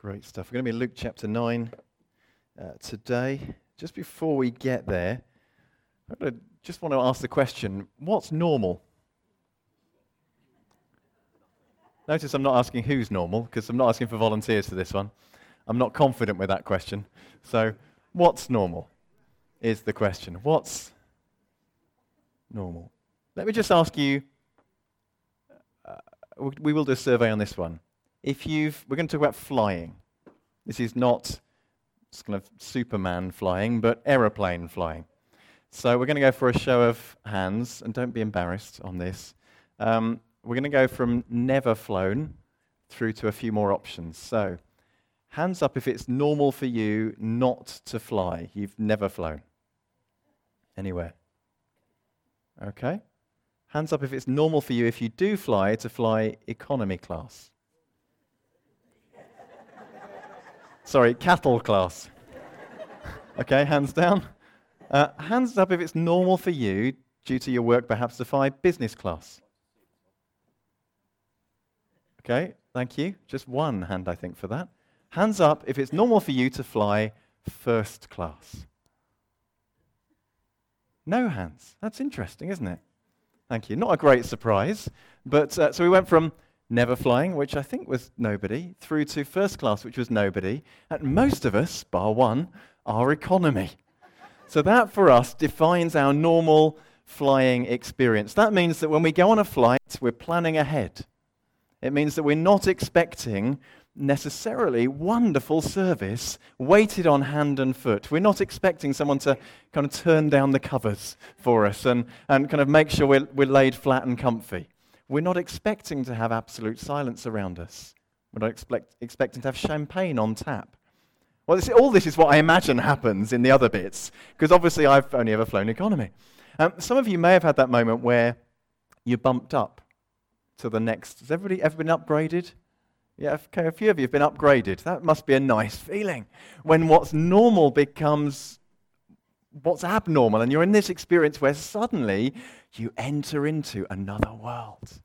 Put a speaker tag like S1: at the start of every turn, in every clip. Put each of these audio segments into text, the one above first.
S1: Great stuff. We're going to be in Luke chapter 9 uh, today. Just before we get there, I just want to ask the question what's normal? Notice I'm not asking who's normal, because I'm not asking for volunteers for this one. I'm not confident with that question. So, what's normal is the question. What's normal? Let me just ask you uh, we will do a survey on this one. If you've, we're going to talk about flying. This is not kind of Superman flying, but aeroplane flying. So we're going to go for a show of hands, and don't be embarrassed on this. Um, we're going to go from never flown through to a few more options. So, hands up if it's normal for you not to fly. You've never flown anywhere. Okay? Hands up if it's normal for you, if you do fly, to fly economy class. Sorry, cattle class. okay, hands down. Uh, hands up if it's normal for you, due to your work perhaps, to fly business class. Okay, thank you. Just one hand, I think, for that. Hands up if it's normal for you to fly first class. No hands. That's interesting, isn't it? Thank you. Not a great surprise. But uh, so we went from never flying, which I think was nobody, through to first class, which was nobody. And most of us, bar one, are economy. So that for us defines our normal flying experience. That means that when we go on a flight, we're planning ahead. It means that we're not expecting necessarily wonderful service waited on hand and foot. We're not expecting someone to kind of turn down the covers for us and, and kind of make sure we're, we're laid flat and comfy. We're not expecting to have absolute silence around us. We're not expect, expecting to have champagne on tap. Well, this, all this is what I imagine happens in the other bits, because obviously I've only ever flown economy. Um, some of you may have had that moment where you bumped up to the next. Has everybody ever been upgraded? Yeah, okay, a few of you have been upgraded. That must be a nice feeling when what's normal becomes what's abnormal, and you're in this experience where suddenly you enter into another world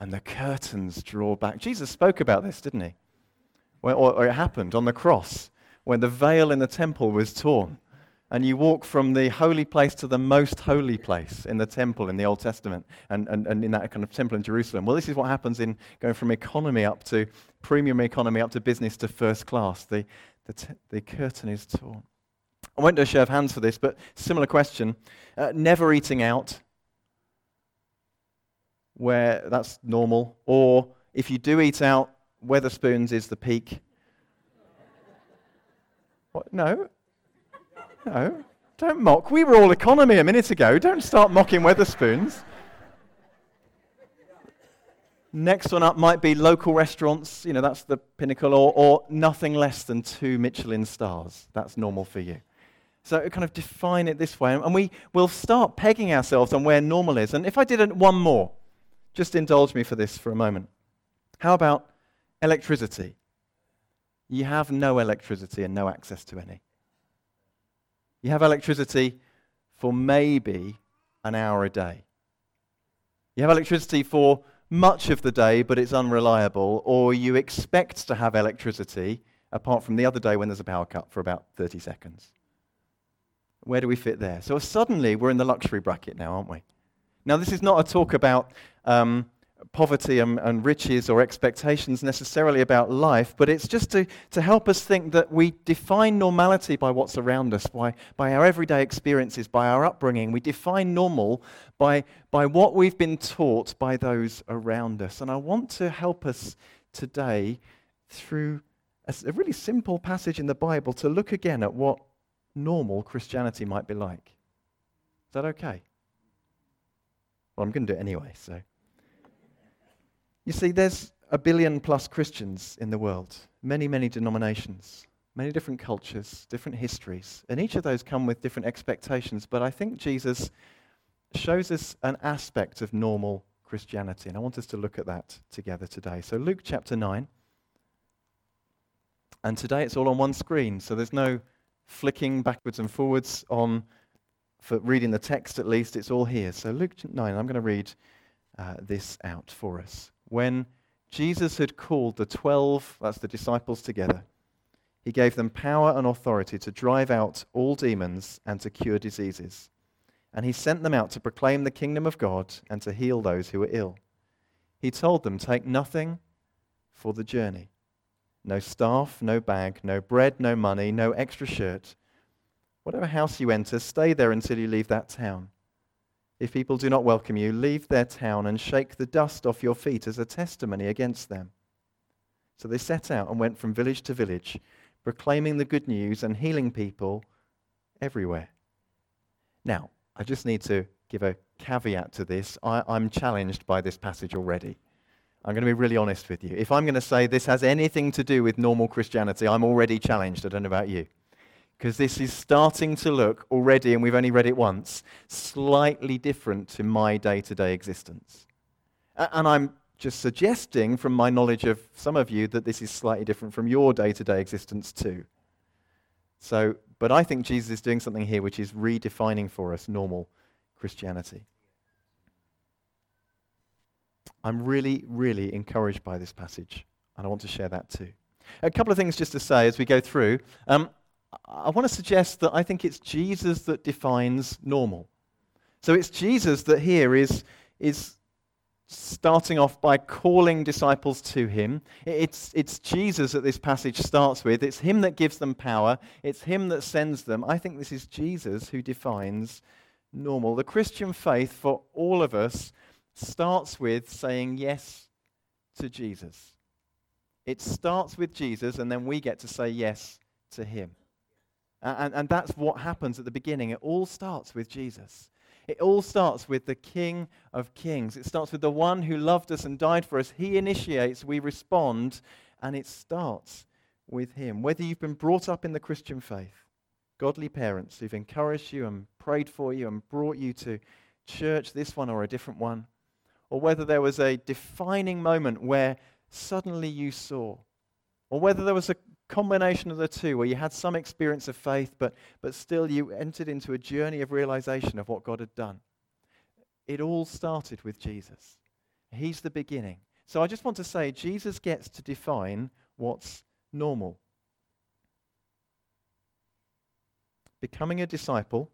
S1: and the curtains draw back. Jesus spoke about this, didn't he? or, or it happened on the cross when the veil in the temple was torn and you walk from the holy place to the most holy place in the temple in the Old Testament and, and, and in that kind of temple in Jerusalem. Well, this is what happens in going from economy up to premium economy up to business to first class. The, the, the curtain is torn. I won't do a show of hands for this, but similar question. Uh, never eating out, where that's normal, or if you do eat out, Wetherspoons is the peak. What? No, no, don't mock. We were all economy a minute ago. Don't start mocking Wetherspoons. Next one up might be local restaurants. You know, that's the pinnacle, or, or nothing less than two Michelin stars. That's normal for you. So kind of define it this way, and we will start pegging ourselves on where normal is. And if I did one more, just indulge me for this for a moment. How about electricity? You have no electricity and no access to any. You have electricity for maybe an hour a day. You have electricity for much of the day, but it's unreliable, or you expect to have electricity apart from the other day when there's a power cut for about 30 seconds. Where do we fit there? So suddenly we're in the luxury bracket now, aren't we? Now, this is not a talk about um, poverty and, and, riches or expectations necessarily about life, but it's just to, to help us think that we define normality by what's around us, by, by our everyday experiences, by our upbringing. We define normal by, by what we've been taught by those around us. And I want to help us today through a, a really simple passage in the Bible to look again at what normal Christianity might be like. Is that okay? Well, I'm going to do it anyway, so. You see, there's a billion plus Christians in the world, many, many denominations, many different cultures, different histories, and each of those come with different expectations. But I think Jesus shows us an aspect of normal Christianity, and I want us to look at that together today. So, Luke chapter 9. And today it's all on one screen, so there's no flicking backwards and forwards on for reading the text at least. It's all here. So, Luke 9, I'm going to read uh, this out for us when Jesus had called the 12, that's the disciples, together. He gave them power and authority to drive out all demons and to cure diseases. And he sent them out to proclaim the kingdom of God and to heal those who were ill. He told them, Take nothing for the journey no staff, no bag, no bread, no money, no extra shirt. Whatever house you enter, stay there until you leave that town. If people do not welcome you, leave their town and shake the dust off your feet as a testimony against them. So they set out and went from village to village, proclaiming the good news and healing people everywhere. Now, I just need to give a caveat to this. I, am challenged by this passage already. I'm going to be really honest with you. If I'm going to say this has anything to do with normal Christianity, I'm already challenged. I don't know about you because this is starting to look already, and we've only read it once, slightly different to my day to day existence. And I'm just suggesting from my knowledge of some of you that this is slightly different from your day to day existence too. So, but I think Jesus is doing something here which is redefining for us normal Christianity. I'm really, really encouraged by this passage, and I want to share that too. A couple of things just to say as we go through. Um, I want to suggest that I think it's Jesus that defines normal. So it's Jesus that here is, is starting off by calling disciples to him. It's, it's Jesus that this passage starts with. It's him that gives them power, it's him that sends them. I think this is Jesus who defines normal. The Christian faith for all of us starts with saying yes to Jesus. It starts with Jesus, and then we get to say yes to him. And, and that's what happens at the beginning. It all starts with Jesus. It all starts with the King of Kings. It starts with the one who loved us and died for us. He initiates, we respond, and it starts with Him. Whether you've been brought up in the Christian faith, godly parents who've encouraged you and prayed for you and brought you to church, this one or a different one, or whether there was a defining moment where suddenly you saw, or whether there was a combination of the two, where you had some experience of faith, but, but still you entered into a journey of realization of what God had done. It all started with Jesus. He's the beginning. So I just want to say Jesus gets to define what's normal. Becoming a disciple,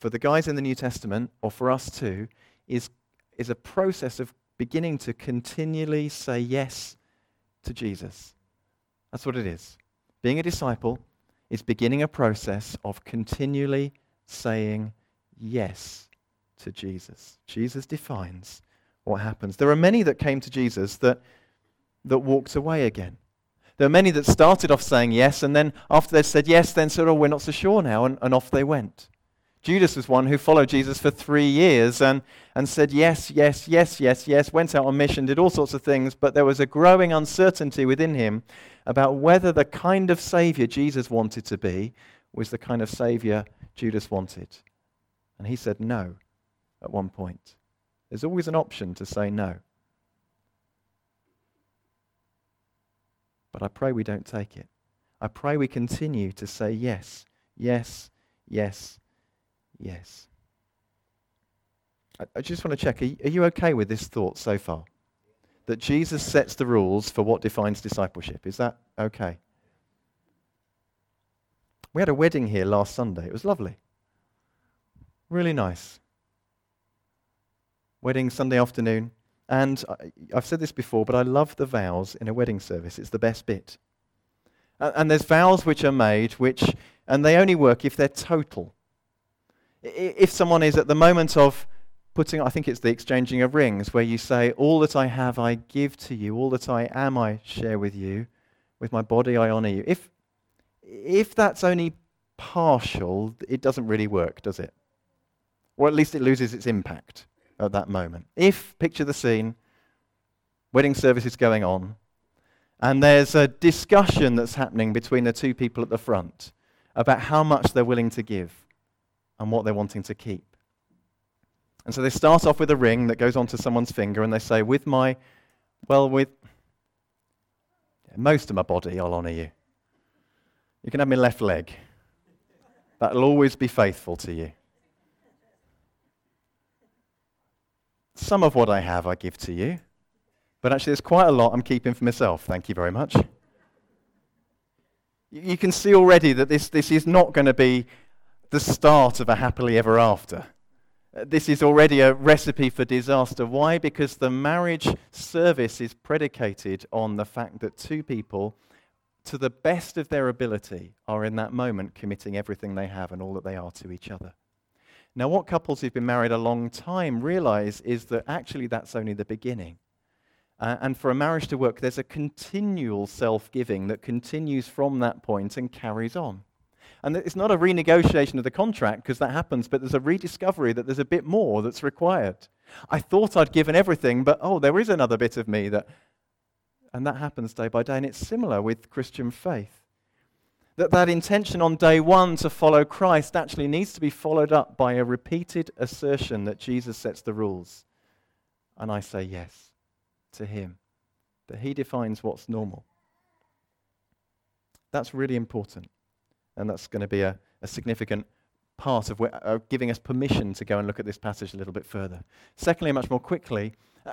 S1: for the guys in the New Testament, or for us too, is, is a process of beginning to continually say yes to Jesus. That's what it is. Being a disciple is beginning a process of continually saying yes to Jesus. Jesus defines what happens. There are many that came to Jesus that, that walked away again. There are many that started off saying yes, and then after they said yes, then said, Oh, we're not so sure now, and, and off they went. Judas was one who followed Jesus for three years and, and said yes, yes, yes, yes, yes, went out on mission, did all sorts of things, but there was a growing uncertainty within him about whether the kind of Savior Jesus wanted to be was the kind of Savior Judas wanted. And he said no at one point. There's always an option to say no. But I pray we don't take it. I pray we continue to say yes, yes, yes, Yes. I, just want to check are you, okay with this thought so far? That Jesus sets the rules for what defines discipleship. Is that okay? We had a wedding here last Sunday. It was lovely. Really nice. Wedding Sunday afternoon. And I, have said this before, but I love the vows in a wedding service. It's the best bit. And there's vows which are made, which, and they only work if they're total. If someone is at the moment of putting, I think it's the exchanging of rings, where you say, All that I have I give to you, all that I am I share with you, with my body I honor you. If, if that's only partial, it doesn't really work, does it? Or at least it loses its impact at that moment. If, picture the scene, wedding service is going on, and there's a discussion that's happening between the two people at the front about how much they're willing to give and what they're wanting to keep. And so they start off with a ring that goes onto someone's finger, and they say, With my, well, with most of my body, I'll honor you. You can have my left leg. That'll always be faithful to you. Some of what I have I give to you. But actually, there's quite a lot I'm keeping for myself. Thank you very much. You can see already that this, this is not going to be the start of a happily ever after. Uh, this is already a recipe for disaster. Why? Because the marriage service is predicated on the fact that two people, to the best of their ability, are in that moment committing everything they have and all that they are to each other. Now, what couples who've been married a long time realize is that actually that's only the beginning. Uh, and for a marriage to work, there's a continual self giving that continues from that point and carries on. And it's not a renegotiation of the contract because that happens, but there's a rediscovery that there's a bit more that's required. I thought I'd given everything, but oh, there is another bit of me that. And that happens day by day. And it's similar with Christian faith. That that intention on day one to follow Christ actually needs to be followed up by a repeated assertion that Jesus sets the rules. And I say yes to Him, that He defines what's normal. That's really important. And that's going to be a, a significant part of uh, giving us permission to go and look at this passage a little bit further. Secondly, much more quickly, uh,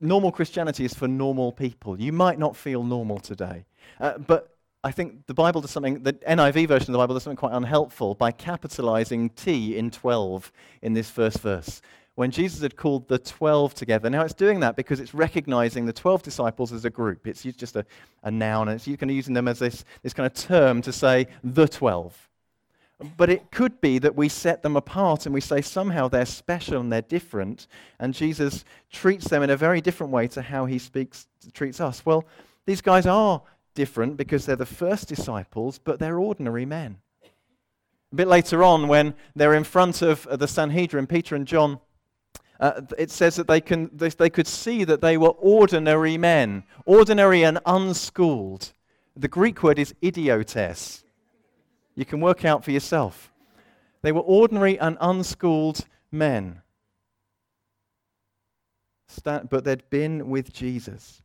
S1: normal Christianity is for normal people. You might not feel normal today, uh, but I think the Bible does something, the NIV version of the Bible does something quite unhelpful by capitalizing T in 12 in this first verse when Jesus had called the 12 together. Now, it's doing that because it's recognizing the 12 disciples as a group. It's just a, a noun, and it's kind of using them as this, this kind of term to say the 12. But it could be that we set them apart and we say somehow they're special and they're different, and Jesus treats them in a very different way to how he speaks, treats us. Well, these guys are different because they're the first disciples, but they're ordinary men. A bit later on, when they're in front of uh, the Sanhedrin, Peter and John uh, it says that they, can, they, they could see that they were ordinary men, ordinary and unschooled. The Greek word is idiotes. You can work out for yourself. They were ordinary and unschooled men. But they'd been with Jesus.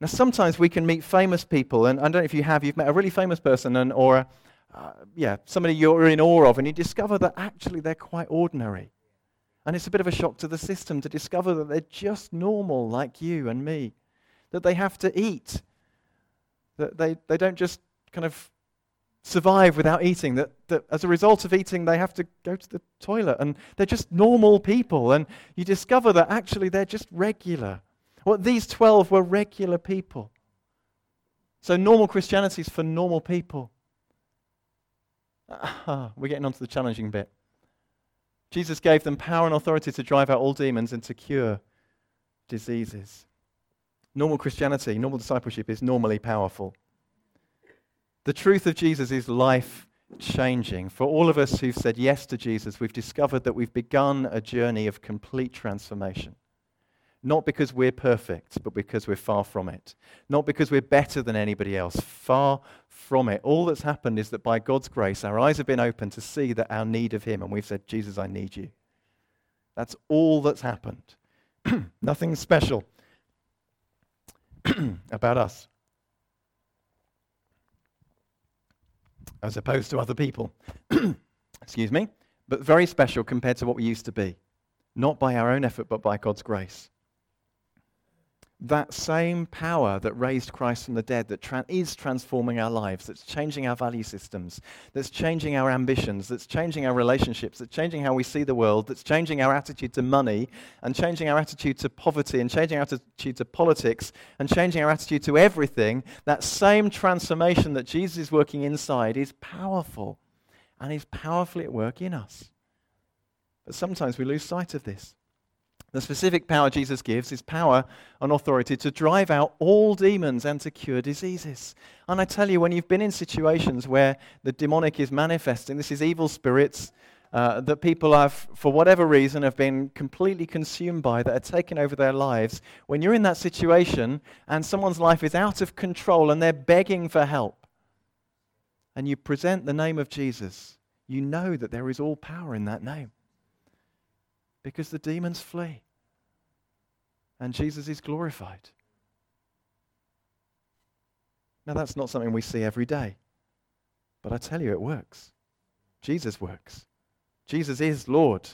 S1: Now, sometimes we can meet famous people, and I don't know if you have, you've met a really famous person, and, or a, uh, yeah, somebody you're in awe of, and you discover that actually they're quite ordinary. And it's a bit of a shock to the system to discover that they're just normal like you and me, that they have to eat, that they, they don't just kind of survive without eating, that, that as a result of eating, they have to go to the toilet. And they're just normal people. And you discover that actually they're just regular. Well, these 12 were regular people. So normal Christianity is for normal people. Ah, we're getting on to the challenging bit. Jesus gave them power and authority to drive out all demons and to cure diseases. Normal Christianity, normal discipleship is normally powerful. The truth of Jesus is life changing. For all of us who've said yes to Jesus, we've discovered that we've begun a journey of complete transformation. Not because we're perfect, but because we're far from it. Not because we're better than anybody else. Far from it. All that's happened is that by God's grace, our eyes have been opened to see that our need of Him, and we've said, Jesus, I need you. That's all that's happened. Nothing special about us, as opposed to other people. Excuse me. But very special compared to what we used to be. Not by our own effort, but by God's grace that same power that raised Christ from the dead, that tra- is transforming our lives, that's changing our value systems, that's changing our ambitions, that's changing our relationships, that's changing how we see the world, that's changing our attitude to money, and changing our attitude to poverty, and changing our attitude to politics, and changing our attitude to everything, that same transformation that Jesus is working inside is powerful, and is powerfully at work in us. But sometimes we lose sight of this. The specific power Jesus gives is power and authority to drive out all demons and to cure diseases. And I tell you, when you've been in situations where the demonic is manifesting, this is evil spirits uh, that people have, for whatever reason, have been completely consumed by, that are taking over their lives. When you're in that situation and someone's life is out of control and they're begging for help, and you present the name of Jesus, you know that there is all power in that name because the demons flee and Jesus is glorified. Now, that's not something we see every day, but I tell you, it works. Jesus works. Jesus is Lord.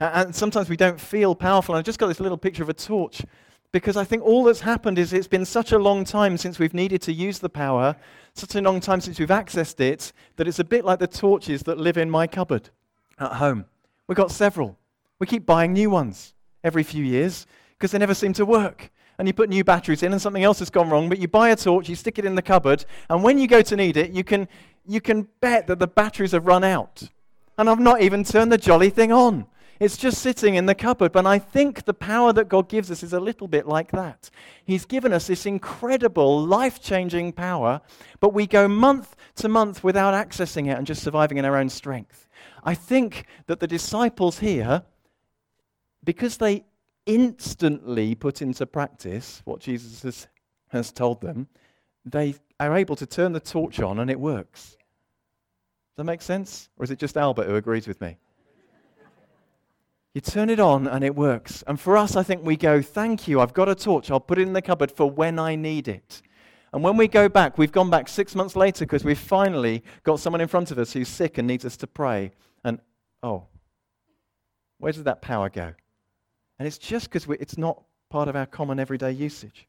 S1: And sometimes we don't feel powerful. And I've just got this little picture of a torch Because I think all that's happened is it's been such a long time since we've needed to use the power, such a long time since we've accessed it, that it's a bit like the torches that live in my cupboard at home. We've got several. We keep buying new ones every few years because they never seem to work. And you put new batteries in and something else has gone wrong, but you buy a torch, you stick it in the cupboard, and when you go to need it, you can, you can bet that the batteries have run out. And I've not even turned the jolly thing on. It's just sitting in the cupboard. But I think the power that God gives us is a little bit like that. He's given us this incredible, life changing power, but we go month to month without accessing it and just surviving in our own strength. I think that the disciples here, because they instantly put into practice what Jesus has, has told them, they are able to turn the torch on and it works. Does that make sense? Or is it just Albert who agrees with me? You turn it on and it works. And for us, I think we go, Thank you, I've got a torch. I'll put it in the cupboard for when I need it. And when we go back, we've gone back six months later because we've finally got someone in front of us who's sick and needs us to pray. And oh, where did that power go? And it's just because it's not part of our common everyday usage.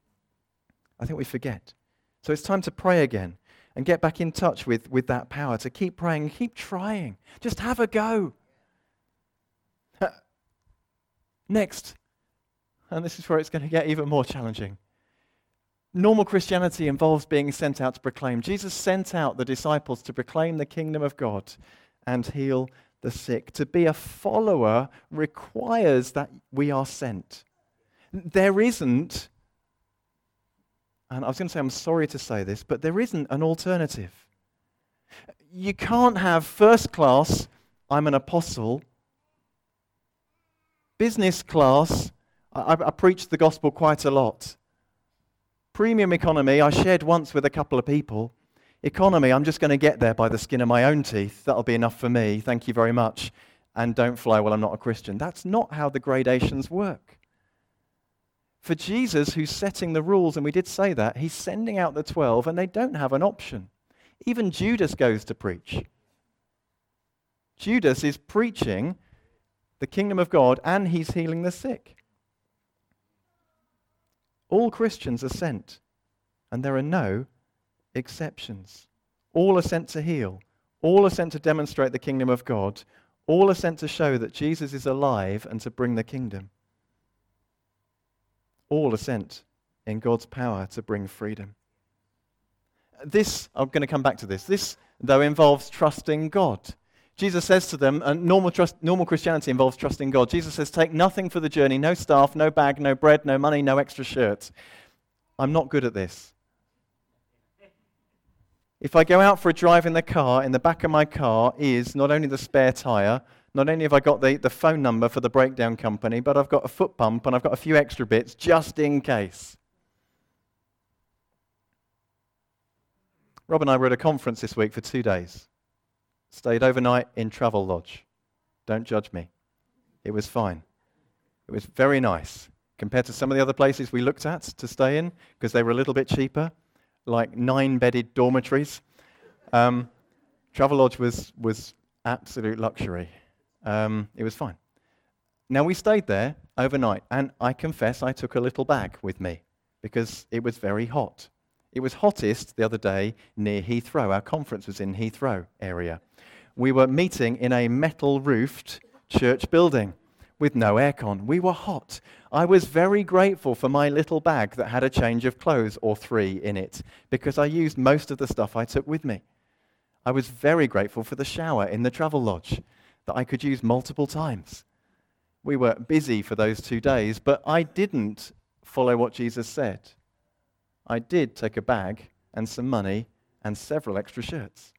S1: I think we forget. So it's time to pray again and get back in touch with, with that power, to keep praying, keep trying. Just have a go. Next, and this is where it's going to get even more challenging. Normal Christianity involves being sent out to proclaim. Jesus sent out the disciples to proclaim the kingdom of God and heal the sick. To be a follower requires that we are sent. There isn't, and I was going to say, I'm sorry to say this, but there isn't an alternative. You can't have first class, I'm an apostle, Business class, I, I preached the gospel quite a lot. Premium economy, I shared once with a couple of people. Economy, I'm just going to get there by the skin of my own teeth. That'll be enough for me. Thank you very much. And don't fly while I'm not a Christian. That's not how the gradations work. For Jesus, who's setting the rules, and we did say that, he's sending out the 12 and they don't have an option. Even Judas goes to preach. Judas is preaching the kingdom of God, and he's healing the sick. All Christians are sent, and there are no exceptions. All are sent to heal. All are sent to demonstrate the kingdom of God. All are sent to show that Jesus is alive and to bring the kingdom. All are sent in God's power to bring freedom. This, I'm going to come back to this. This, though, involves trusting God. Jesus says to them, and normal, trust, normal Christianity involves trusting God. Jesus says, Take nothing for the journey no staff, no bag, no bread, no money, no extra shirt. I'm not good at this. If I go out for a drive in the car, in the back of my car is not only the spare tyre, not only have I got the, the phone number for the breakdown company, but I've got a foot pump and I've got a few extra bits just in case. Rob and I were at a conference this week for two days. Stayed overnight in Travelodge. Don't judge me. It was fine. It was very nice compared to some of the other places we looked at to stay in because they were a little bit cheaper, like nine bedded dormitories. Um, Travelodge was, was absolute luxury. Um, it was fine. Now, we stayed there overnight, and I confess I took a little bag with me because it was very hot. It was hottest the other day near Heathrow. Our conference was in Heathrow area we were meeting in a metal roofed church building with no aircon. We were hot. I was very grateful for my little bag that had a change of clothes or three in it because I used most of the stuff I took with me. I was very grateful for the shower in the Travelodge that I could use multiple times. We were busy for those two days, but I didn't follow what Jesus said. I did take a bag and some money and several extra shirts.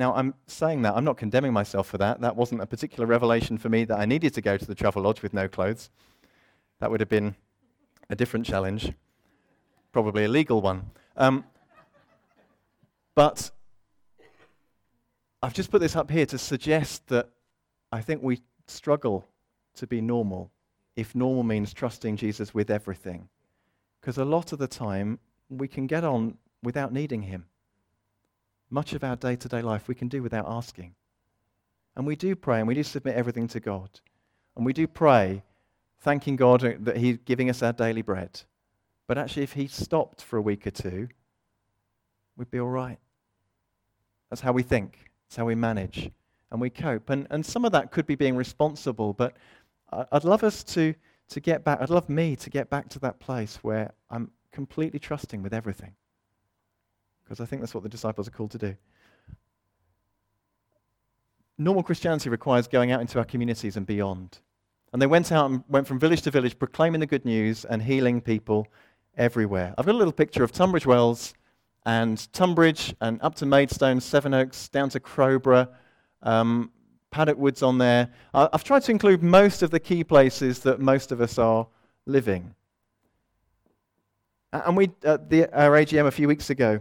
S1: Now, I'm saying that, I'm not condemning myself for that. That wasn't a particular revelation for me that I needed to go to the Travelodge with no clothes. That would have been a different challenge, probably a legal one. Um, but I've just put this up here to suggest that I think we struggle to be normal if normal means trusting Jesus with everything. Because a lot of the time, we can get on without needing him much of our day to day life we can do without asking. And we do pray and we do submit everything to God. And we do pray thanking God that He's giving us our daily bread. But actually, if He stopped for a week or two, we'd be all right. That's how we think, that's how we manage, and we cope. And, and some of that could be being responsible, but I'd love us to, to get back, I'd love me to get back to that place where I'm completely trusting with everything. Because I think that's what the disciples are called to do. Normal Christianity requires going out into our communities and beyond. And they went out and went from village to village proclaiming the good news and healing people everywhere. I've got a little picture of Tunbridge Wells and Tonbridge and up to Maidstone, Sevenoaks, down to Crowborough, um, Paddock Woods on there. I've tried to include most of the key places that most of us are living. And we, at the, our AGM a few weeks ago,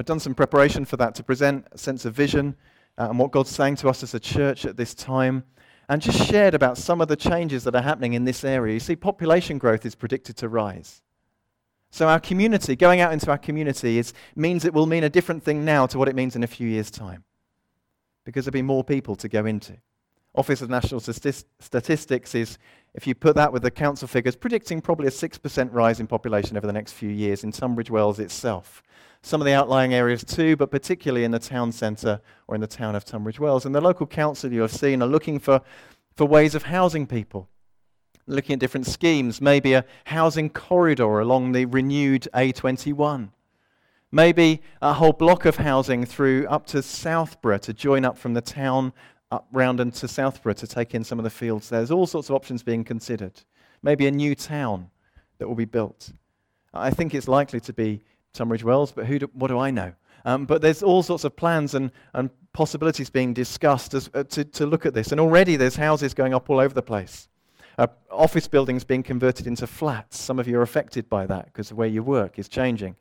S1: I've done some preparation for that to present a sense of vision uh, and what God's saying to us as a church at this time, and just shared about some of the changes that are happening in this area. You see, population growth is predicted to rise. So, our community, going out into our community, is, means it will mean a different thing now to what it means in a few years' time because there'll be more people to go into. Office of National Statistics is, if you put that with the council figures, predicting probably a 6% rise in population over the next few years in Tunbridge Wells itself. Some of the outlying areas too, but particularly in the town centre or in the town of Tunbridge Wells. And the local council you have seen are looking for, for ways of housing people, looking at different schemes, maybe a housing corridor along the renewed A21 Maybe a whole block of housing through up to Southborough to join up from the town up round into Southborough to take in some of the fields. There's all sorts of options being considered. Maybe a new town that will be built. I think it's likely to be Tunbridge Wells, but do, what do I know? Um, but there's all sorts of plans and, and possibilities being discussed as, uh, to, to look at this. And already there's houses going up all over the place. Uh, office buildings being converted into flats. Some of you are affected by that because the way you work is changing.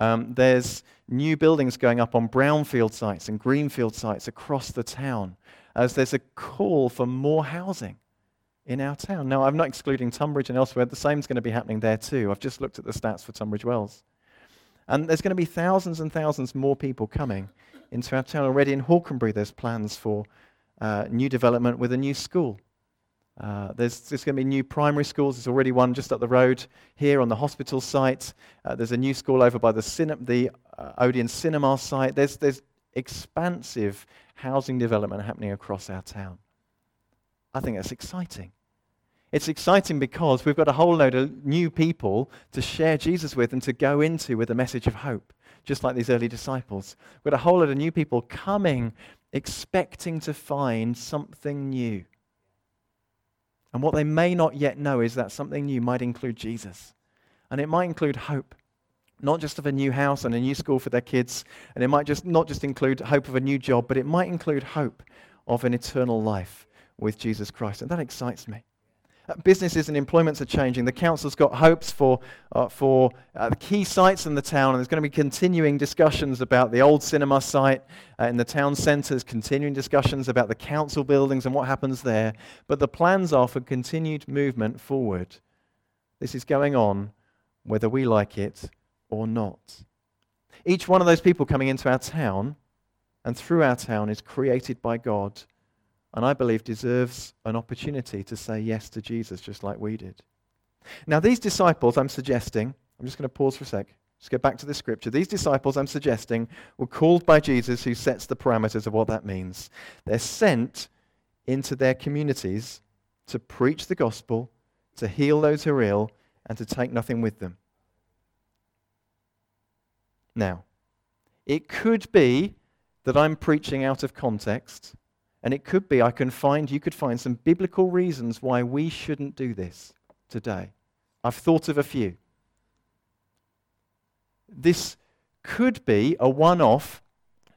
S1: Um, there's new buildings going up on brownfield sites and greenfield sites across the town as there's a call for more housing in our town. Now, I'm not excluding Tonbridge and elsewhere. The same is going to be happening there too. I've just looked at the stats for Tunbridge Wells. And there's going to be thousands and thousands more people coming into our town. Already in Hawkenbury, there's plans for uh, new development with a new school uh, there's, there's going to be new primary schools. There's already one just up the road here on the hospital site. Uh, there's a new school over by the, cine- the uh, Odeon Cinema site. There's, there's expansive housing development happening across our town. I think that's exciting. It's exciting because we've got a whole load of new people to share Jesus with and to go into with a message of hope, just like these early disciples. We've got a whole load of new people coming expecting to find something new. And what they may not yet know is that something new might include Jesus. And it might include hope, not just of a new house and a new school for their kids. And it might just not just include hope of a new job, but it might include hope of an eternal life with Jesus Christ. And that excites me. Uh, businesses and employments are changing. The council's got hopes for, uh, for uh, the key sites in the town, and there's going to be continuing discussions about the old cinema site uh, in the town centres, continuing discussions about the council buildings and what happens there. But the plans are for continued movement forward. This is going on whether we like it or not. Each one of those people coming into our town and through our town is created by God and I believe deserves an opportunity to say yes to Jesus just like we did. Now, these disciples, I'm suggesting, I'm just going to pause for a sec. Just go back to the scripture. These disciples, I'm suggesting, were called by Jesus, who sets the parameters of what that means. They're sent into their communities to preach the gospel, to heal those who are ill, and to take nothing with them. Now, it could be that I'm preaching out of context and it could be I can find, you could find some biblical reasons why we shouldn't do this today. I've thought of a few. This could be a one off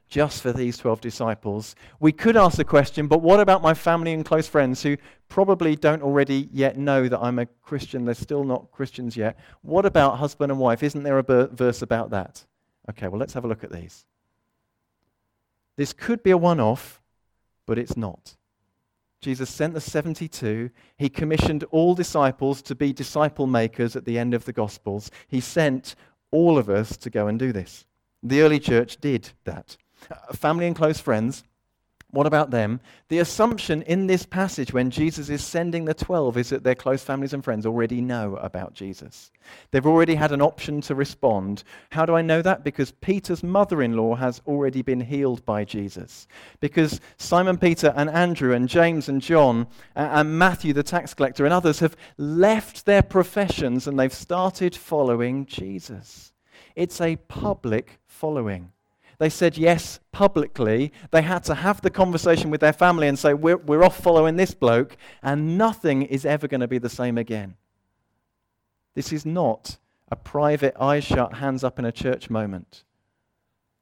S1: just for these 12 disciples. We could ask the question, but what about my family and close friends who probably don't already yet know that I'm a Christian? They're still not Christians yet. What about husband and wife? Isn't there a verse about that? Okay, well, let's have a look at these. This could be a one off but it's not. Jesus sent the 72. He commissioned all disciples to be disciple makers at the end of the Gospels. He sent all of us to go and do this. The early church did that. Uh, family and close friends, What about them? The assumption in this passage when Jesus is sending the 12 is that their close families and friends already know about Jesus. They've already had an option to respond. How do I know that? Because Peter's mother in law has already been healed by Jesus. Because Simon Peter and Andrew and James and John and Matthew the tax collector and others have left their professions and they've started following Jesus. It's a public following. They said yes publicly. They had to have the conversation with their family and say, We're, we're off following this bloke, and nothing is ever going to be the same again. This is not a private, eyes shut, hands up in a church moment.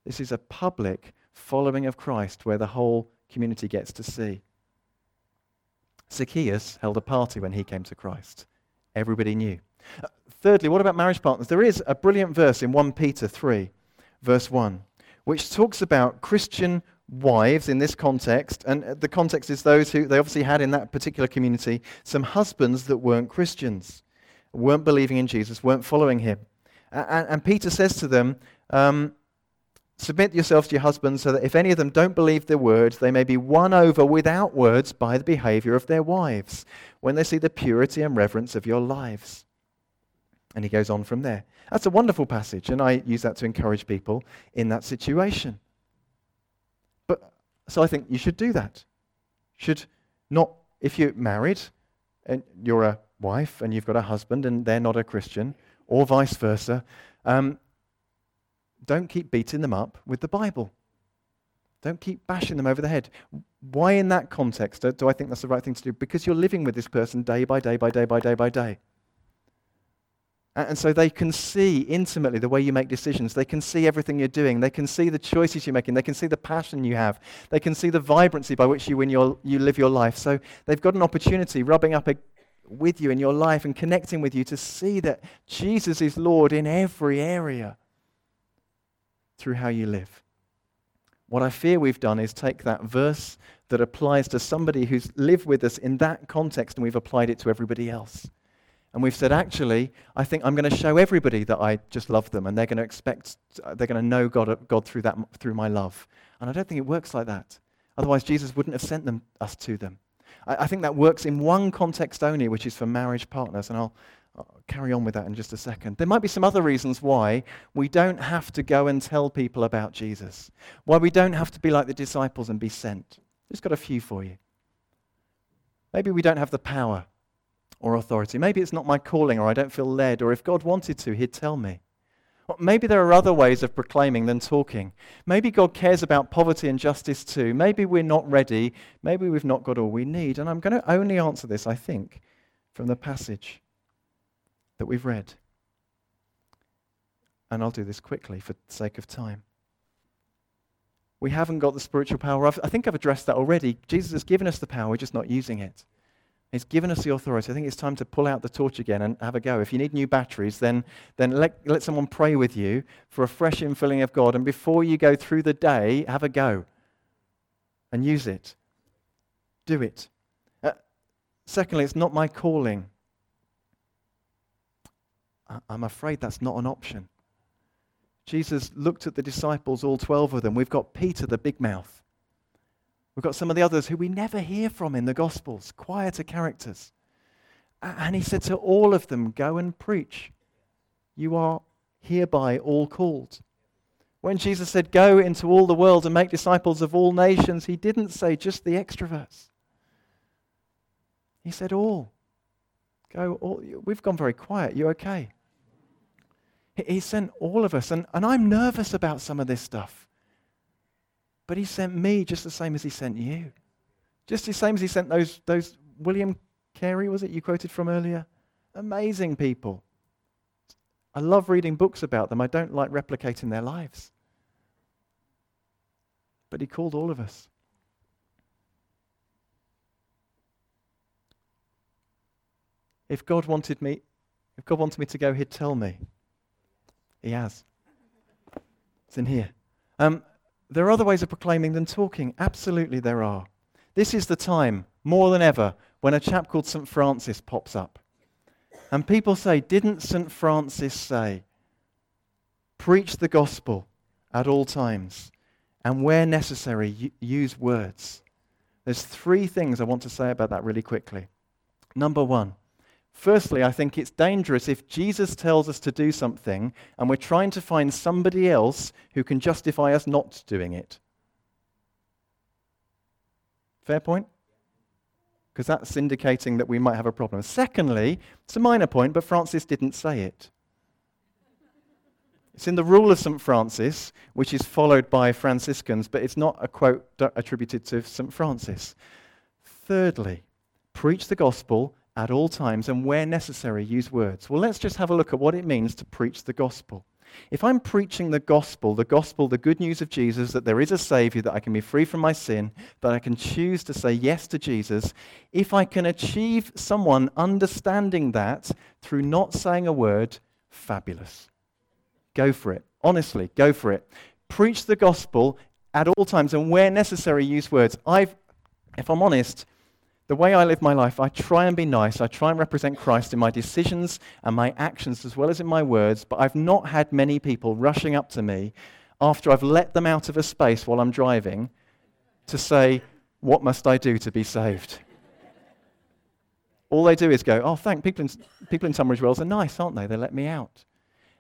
S1: This is a public following of Christ where the whole community gets to see. Zacchaeus held a party when he came to Christ. Everybody knew. Uh, thirdly, what about marriage partners? There is a brilliant verse in 1 Peter 3, verse 1 which talks about Christian wives in this context. And the context is those who they obviously had in that particular community some husbands that weren't Christians, weren't believing in Jesus, weren't following him. And, and Peter says to them, um, Submit yourselves to your husbands so that if any of them don't believe their words, they may be won over without words by the behavior of their wives when they see the purity and reverence of your lives. And he goes on from there. That's a wonderful passage, and I use that to encourage people in that situation. But so I think you should do that. Should not, if you're married and you're a wife and you've got a husband and they're not a Christian, or vice versa, um, don't keep beating them up with the Bible. Don't keep bashing them over the head. Why, in that context, do I think that's the right thing to do? Because you're living with this person day by day by day by day by day. And so they can see intimately the way you make decisions. They can see everything you're doing. They can see the choices you're making. They can see the passion you have. They can see the vibrancy by which you, your, you live your life. So they've got an opportunity rubbing up a, with you in your life and connecting with you to see that Jesus is Lord in every area through how you live. What I fear we've done is take that verse that applies to somebody who's lived with us in that context and we've applied it to everybody else. And we've said, actually, I think I'm going to show everybody that I just love them and they're going to expect, they're going to know God, God through, that, through my love. And I don't think it works like that. Otherwise, Jesus wouldn't have sent them, us to them. I, I think that works in one context only, which is for marriage partners. And I'll, I'll carry on with that in just a second. There might be some other reasons why we don't have to go and tell people about Jesus, why we don't have to be like the disciples and be sent. Just got a few for you. Maybe we don't have the power or authority. Maybe it's not my calling or I don't feel led, or if God wanted to, He'd tell me. Maybe there are other ways of proclaiming than talking. Maybe God cares about poverty and justice too. Maybe we're not ready. Maybe we've not got all we need. And I'm going to only answer this, I think, from the passage that we've read. And I'll do this quickly for the sake of time. We haven't got the spiritual power. I've, I think I've addressed that already. Jesus has given us the power, we're just not using it. He's given us the authority. I think it's time to pull out the torch again and have a go. If you need new batteries, then, then let, let someone pray with you for a fresh infilling of God. And before you go through the day, have a go and use it. Do it. Uh, secondly, it's not my calling. I'm afraid that's not an option. Jesus looked at the disciples, all 12 of them. We've got Peter, the big mouth. We've got some of the others who we never hear from in the Gospels, quieter characters. And he said to all of them, Go and preach. You are hereby all called. When Jesus said, Go into all the world and make disciples of all nations, he didn't say just the extroverts. He said, All. Go, all. We've gone very quiet. You okay? He sent all of us. And, and I'm nervous about some of this stuff. But he sent me just the same as he sent you. Just the same as he sent those, those William Carey, was it, you quoted from earlier? Amazing people. I love reading books about them. I don't like replicating their lives. But he called all of us. If God wanted me, if God wanted me to go, he'd tell me. He has. It's in here. Um, there are other ways of proclaiming than talking. Absolutely, there are. This is the time, more than ever, when a chap called St. Francis pops up. And people say, Didn't St. Francis say, preach the gospel at all times, and where necessary, use words? There's three things I want to say about that really quickly. Number one, firstly, I think it's dangerous if Jesus tells us to do something and we're trying to find somebody else who can justify us not doing it. Fair point? Because that's indicating that we might have a problem. Secondly, it's a minor point, but Francis didn't say it. It's in the Rule of St. Francis, which is followed by Franciscans, but it's not a quote attributed to St. Francis. Thirdly, preach the gospel at all times and where necessary, use words. Well, let's just have a look at what it means to preach the gospel. If I'm preaching the gospel, the gospel, the good news of Jesus, that there is a Savior, that I can be free from my sin, that I can choose to say yes to Jesus, if I can achieve someone understanding that through not saying a word, fabulous. Go for it. Honestly, go for it. Preach the gospel at all times and where necessary, use words. I've, if I'm honest, the way I live my life, I try and be nice. I try and represent Christ in my decisions and my actions as well as in my words, but I've not had many people rushing up to me after I've let them out of a space while I'm driving to say, What must I do to be saved? All they do is go, Oh, thank people in, people in Tunbridge Wells are nice, aren't they? They let me out.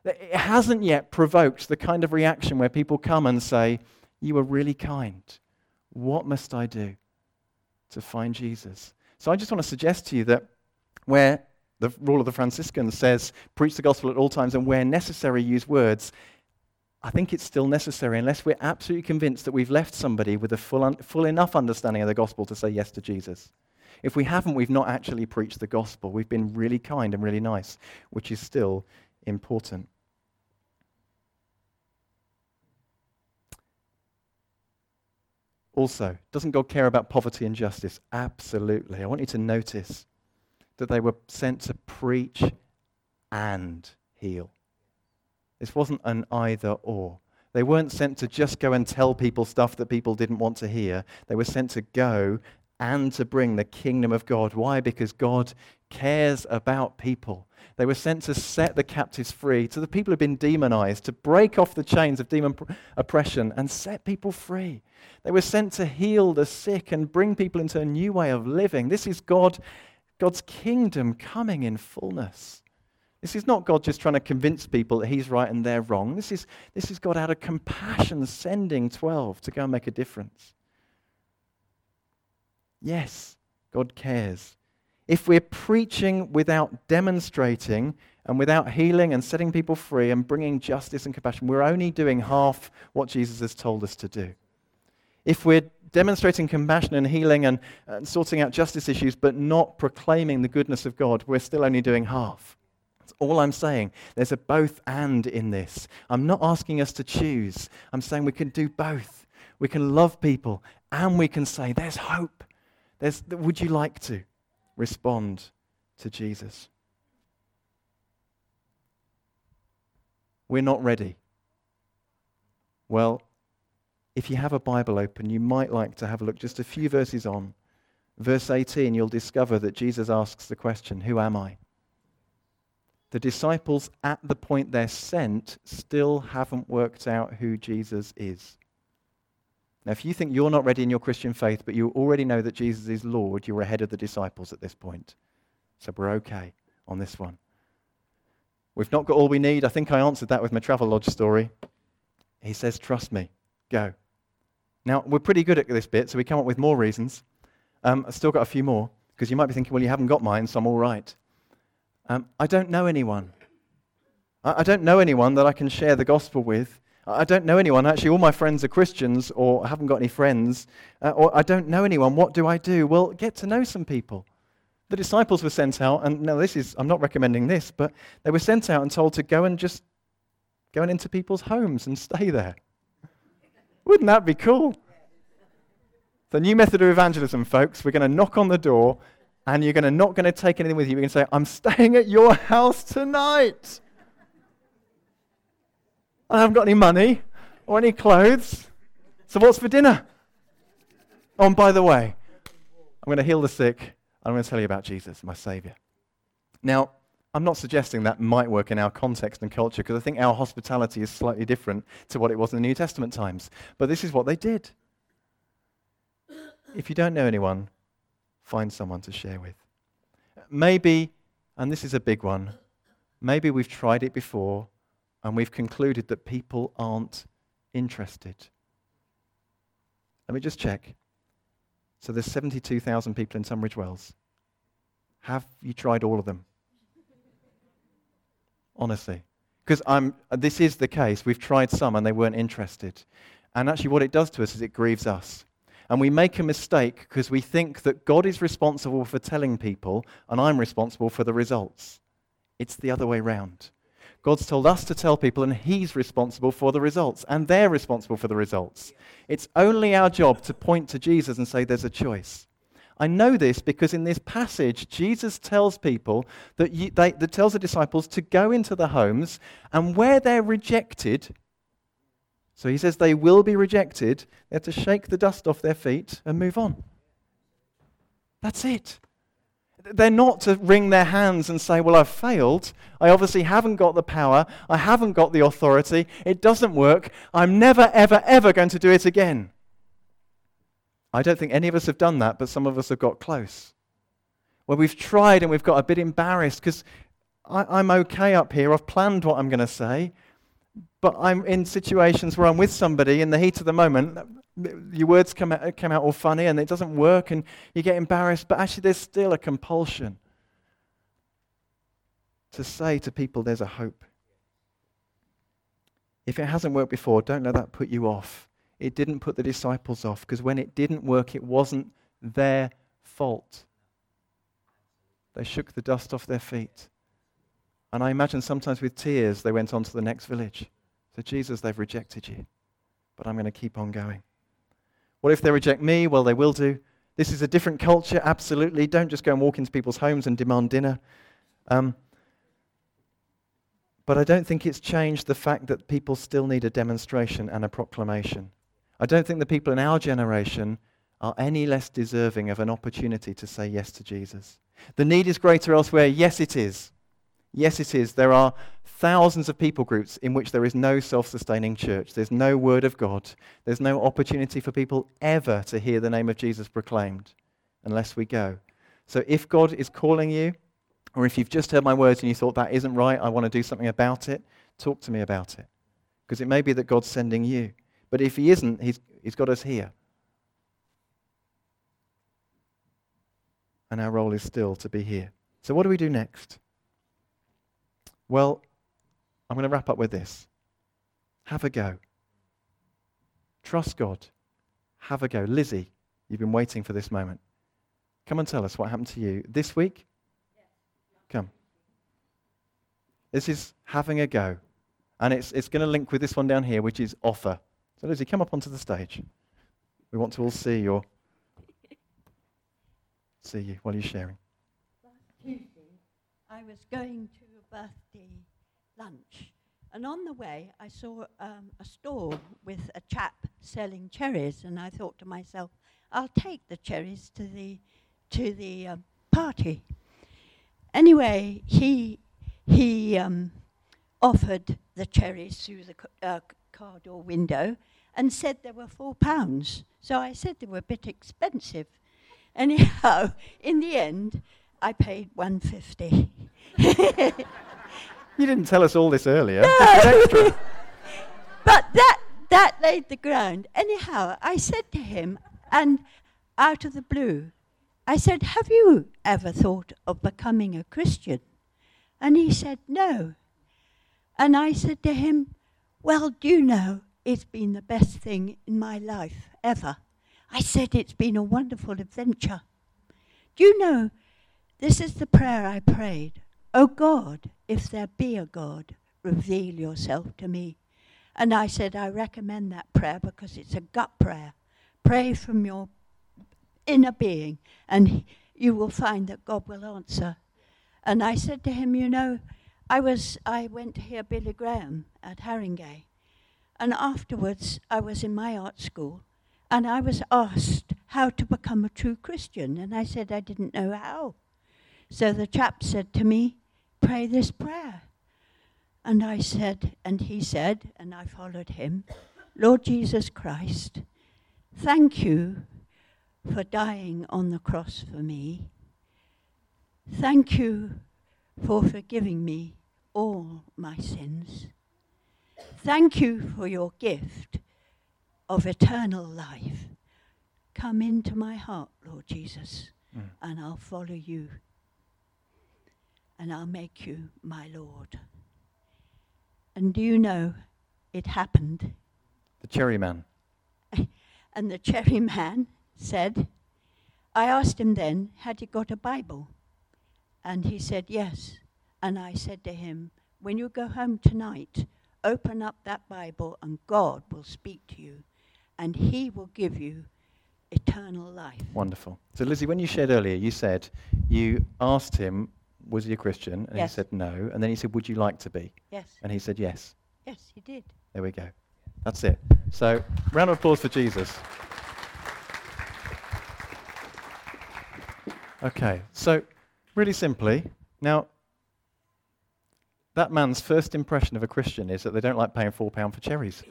S1: It hasn't yet provoked the kind of reaction where people come and say, You were really kind. What must I do? To find Jesus. So I just want to suggest to you that where the rule of the Franciscans says, preach the gospel at all times and where necessary, use words, I think it's still necessary unless we're absolutely convinced that we've left somebody with a full, un- full enough understanding of the gospel to say yes to Jesus. If we haven't, we've not actually preached the gospel. We've been really kind and really nice, which is still important. Also, doesn't God care about poverty and justice? Absolutely. I want you to notice that they were sent to preach and heal. This wasn't an either or. They weren't sent to just go and tell people stuff that people didn't want to hear. They were sent to go and to bring the kingdom of God. Why? Because God cares about people. They were sent to set the captives free, to the people who have been demonized, to break off the chains of demon oppression and set people free. They were sent to heal the sick and bring people into a new way of living. This is God, God's kingdom coming in fullness. This is not God just trying to convince people that He's right and they're wrong. This is, this is God out of compassion sending 12 to go and make a difference. Yes, God cares. If we're preaching without demonstrating and without healing and setting people free and bringing justice and compassion, we're only doing half what Jesus has told us to do. If we're demonstrating compassion and healing and, and sorting out justice issues, but not proclaiming the goodness of God, we're still only doing half. That's all I'm saying. There's a both and in this. I'm not asking us to choose. I'm saying we can do both. We can love people and we can say, There's hope. There's, would you like to respond to Jesus? We're not ready. Well, if you have a Bible open, you might like to have a look just a few verses on. Verse 18, you'll discover that Jesus asks the question, Who am I? The disciples, at the point they're sent, still haven't worked out who Jesus is. Now, if you think you're not ready in your Christian faith, but you already know that Jesus is Lord, you're ahead of the disciples at this point. So we're okay on this one. We've not got all we need. I think I answered that with my Travelodge story. He says, Trust me, go. Now, we're pretty good at this bit, so we come up with more reasons. Um, I've still got a few more, because you might be thinking, well, you haven't got mine, so I'm all right. Um, I don't know anyone. I, I don't know anyone that I can share the gospel with I don't know anyone. Actually, all my friends are Christians or I haven't got any friends. Uh, or I don't know anyone. What do I do? Well, get to know some people. The disciples were sent out, and now this is, I'm not recommending this, but they were sent out and told to go and just go into people's homes and stay there. Wouldn't that be cool? The new method of evangelism, folks, we're going to knock on the door and you're going to not going to take anything with you. You're going to say, I'm staying at your house tonight. I haven't got any money or any clothes. So what's for dinner? Oh, and by the way, I'm going to heal the sick. I'm going to tell you about Jesus, my Savior. Now, I'm not suggesting that might work in our context and culture because I think our hospitality is slightly different to what it was in the New Testament times. But this is what they did. if you don't know anyone, find someone to share with. Maybe, and this is a big one, maybe we've tried it before and we've concluded that people aren't interested. Let me just check. So there's 72,000 people in Tunbridge Wells. Have you tried all of them? Honestly. Because I'm, this is the case. We've tried some and they weren't interested. And actually, what it does to us is it grieves us. And we make a mistake because we think that God is responsible for telling people and I'm responsible for the results. It's the other way round. God's told us to tell people and He's responsible for the results and they're responsible for the results. It's only our job to point to Jesus and say there's a choice. I know this because in this passage, Jesus tells people that, you, they, that tells the disciples to go into the homes and where they're rejected, so he says they will be rejected. They have to shake the dust off their feet and move on. That's it. They're not to wring their hands and say, Well, I've failed. I obviously haven't got the power. I haven't got the authority. It doesn't work. I'm never, ever, ever going to do it again. I don't think any of us have done that, but some of us have got close. Where we've tried and we've got a bit embarrassed because I'm okay up here. I've planned what I'm going to say but I'm in situations where I'm with somebody in the heat of the moment. Your words come out, come out all funny and it doesn't work and you get embarrassed, but actually, there's still a compulsion to say to people there's a hope. If it hasn't worked before, don't let that put you off. It didn't put the disciples off because when it didn't work, it wasn't their fault. They shook the dust off their feet. And I imagine sometimes with tears, they went on to the next village. So, Jesus, they've rejected you, but I'm going to keep on going. What if they reject me? Well, they will do. This is a different culture, absolutely. Don't just go and walk into people's homes and demand dinner. Um, but I don't think it's changed the fact that people still need a demonstration and a proclamation. I don't think the people in our generation are any less deserving of an opportunity to say yes to Jesus. The need is greater elsewhere. Yes, it is. Yes, it is. There are thousands of people groups in which there is no self sustaining church. There's no word of God. There's no opportunity for people ever to hear the name of Jesus proclaimed unless we go. So if God is calling you, or if you've just heard my words and you thought that isn't right, I want to do something about it, talk to me about it. Because it may be that God's sending you. But if He isn't, He's, he's got us here. And our role is still to be here. So, what do we do next? Well, I'm going to wrap up with this. Have a go. Trust God. Have a go. Lizzie, you've been waiting for this moment. Come and tell us what happened to you this week. Come. This is having a go. And it's, it's going to link with this one down here, which is offer. So, Lizzie, come up onto the stage. We want to all see your see you while you're sharing.
S2: Last Tuesday, I was going to birthday lunch. And on the way, I saw um, a stall with a chap selling cherries, and I thought to myself, I'll take the cherries to the to the um, party. Anyway, he he um, offered the cherries through the uh, car door window and said they were four pounds. So I said they were a bit expensive. Anyhow, in the end, I paid one fifty.
S1: You didn't tell us all this earlier.
S2: No. but that, that laid the ground. Anyhow, I said to him, and out of the blue, I said, Have you ever thought of becoming a Christian? And he said, No. And I said to him, Well, do you know, it's been the best thing in my life ever. I said, It's been a wonderful adventure. Do you know, this is the prayer I prayed. Oh God, if there be a God, reveal yourself to me. And I said, I recommend that prayer because it's a gut prayer. Pray from your inner being, and you will find that God will answer. And I said to him, You know, I was I went to hear Billy Graham at Harringay, and afterwards I was in my art school, and I was asked how to become a true Christian, and I said I didn't know how. So the chap said to me, pray this prayer. And I said, and he said, and I followed him, Lord Jesus Christ, thank you for dying on the cross for me. Thank you for forgiving me all my sins. Thank you for your gift of eternal life. Come into my heart, Lord Jesus,
S1: Mm.
S2: and I'll follow you. And I'll make you my Lord. And do you know, it happened.
S1: The cherry man.
S2: And the cherry man said, I asked him then, had he got a Bible? And he said, yes. And I said to him, when you go home tonight, open up that Bible and God will speak to you and he will give you eternal life.
S1: Wonderful. So, Lizzie, when you shared earlier, you said you asked him, was he a Christian? And
S2: Yes.
S1: he said no. And then he said, would you like to be?
S2: Yes,
S1: And he said yes.
S2: yes, he did.
S1: There we go. That's it. So, round of applause for Jesus. Okay, so really simply, now, that man's first impression of a Christian is that they don't like paying £4 for cherries.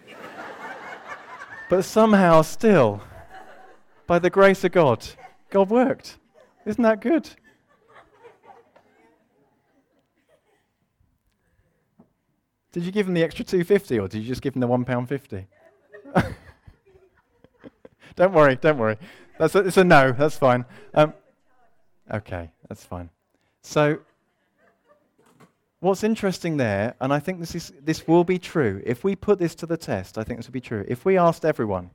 S1: but somehow, still, by the grace of God, God worked. Isn't that good? Did you give him the extra 250 or did you just give him the £1.50? don't worry, don't worry. That's a, it's a no, that's fine. Um, okay, that's fine. So, what's interesting there, and I think this, is, this will be true, if we put this to the test, I think this will be true. If we asked everyone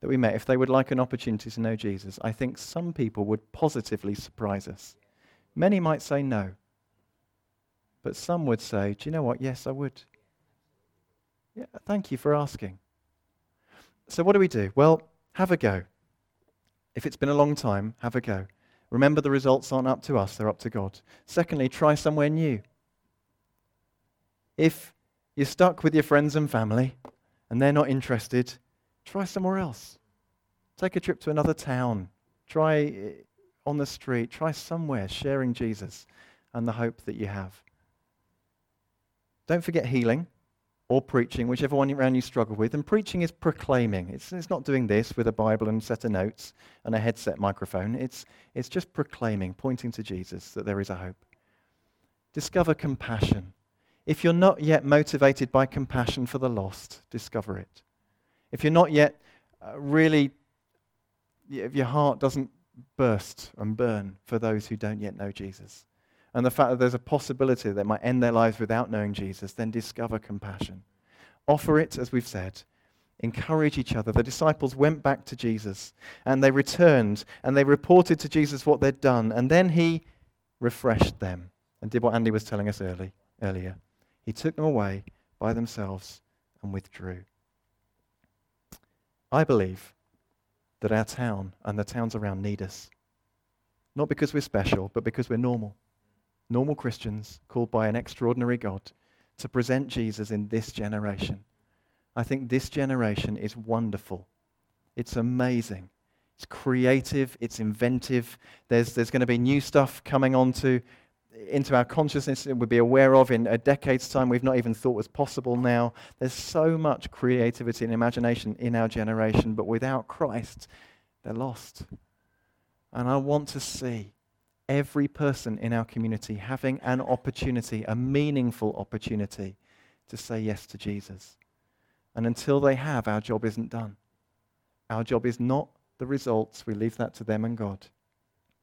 S1: that we met if they would like an opportunity to know Jesus, I think some people would positively surprise us. Many might say no. But some would say, Do you know what? Yes, I would. Yeah, thank you for asking. So, what do we do? Well, have a go. If it's been a long time, have a go. Remember, the results aren't up to us, they're up to God. Secondly, try somewhere new. If you're stuck with your friends and family and they're not interested, try somewhere else. Take a trip to another town. Try eh, on the street. Try somewhere sharing Jesus and the hope that you have. Don't forget healing or preaching, whichever one around you struggle with. And preaching is proclaiming. It's, it's not doing this with a Bible and a set of notes and a headset microphone. It's, it's just proclaiming, pointing to Jesus that there is a hope. Discover compassion. If you're not yet motivated by compassion for the lost, discover it. If you're not yet uh, really, if your heart doesn't burst and burn for those who don't yet know Jesus, and the fact that there's a possibility that they might end their lives without knowing Jesus, then discover compassion. Offer it, as we've said. Encourage each other. The disciples went back to Jesus and they returned and they reported to Jesus what they'd done. And then he refreshed them and did what Andy was telling us early, earlier. He took them away by themselves and withdrew. I believe that our town and the towns around need us. Not because we're special, but because we're normal normal Christians called by an extraordinary God to present Jesus in this generation. I think this generation is wonderful. It's amazing. It's creative. It's inventive. There's, there's going to be new stuff coming onto into our consciousness that we'll be aware of in a decade's time we've not even thought was possible now. There's so much creativity and imagination in our generation, but without Christ, they're lost. And I want to see every person in our community having an opportunity, a meaningful opportunity to say yes to Jesus. And until they have, our job isn't done. Our job is not the results, we leave that to them and God.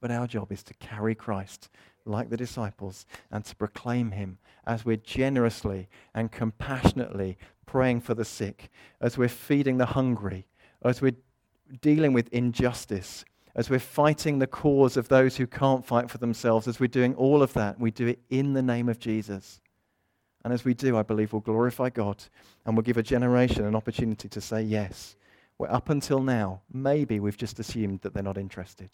S1: But our job is to carry Christ like the disciples and to proclaim him as we're generously and compassionately praying for the sick, as we're feeding the hungry, as we're dealing with injustice, as we're fighting the cause of those who can't fight for themselves, as we're doing all of that, we do it in the name of Jesus. And as we do, I believe we'll glorify God and we'll give a generation an opportunity to say yes. Where up until now, maybe we've just assumed that they're not interested.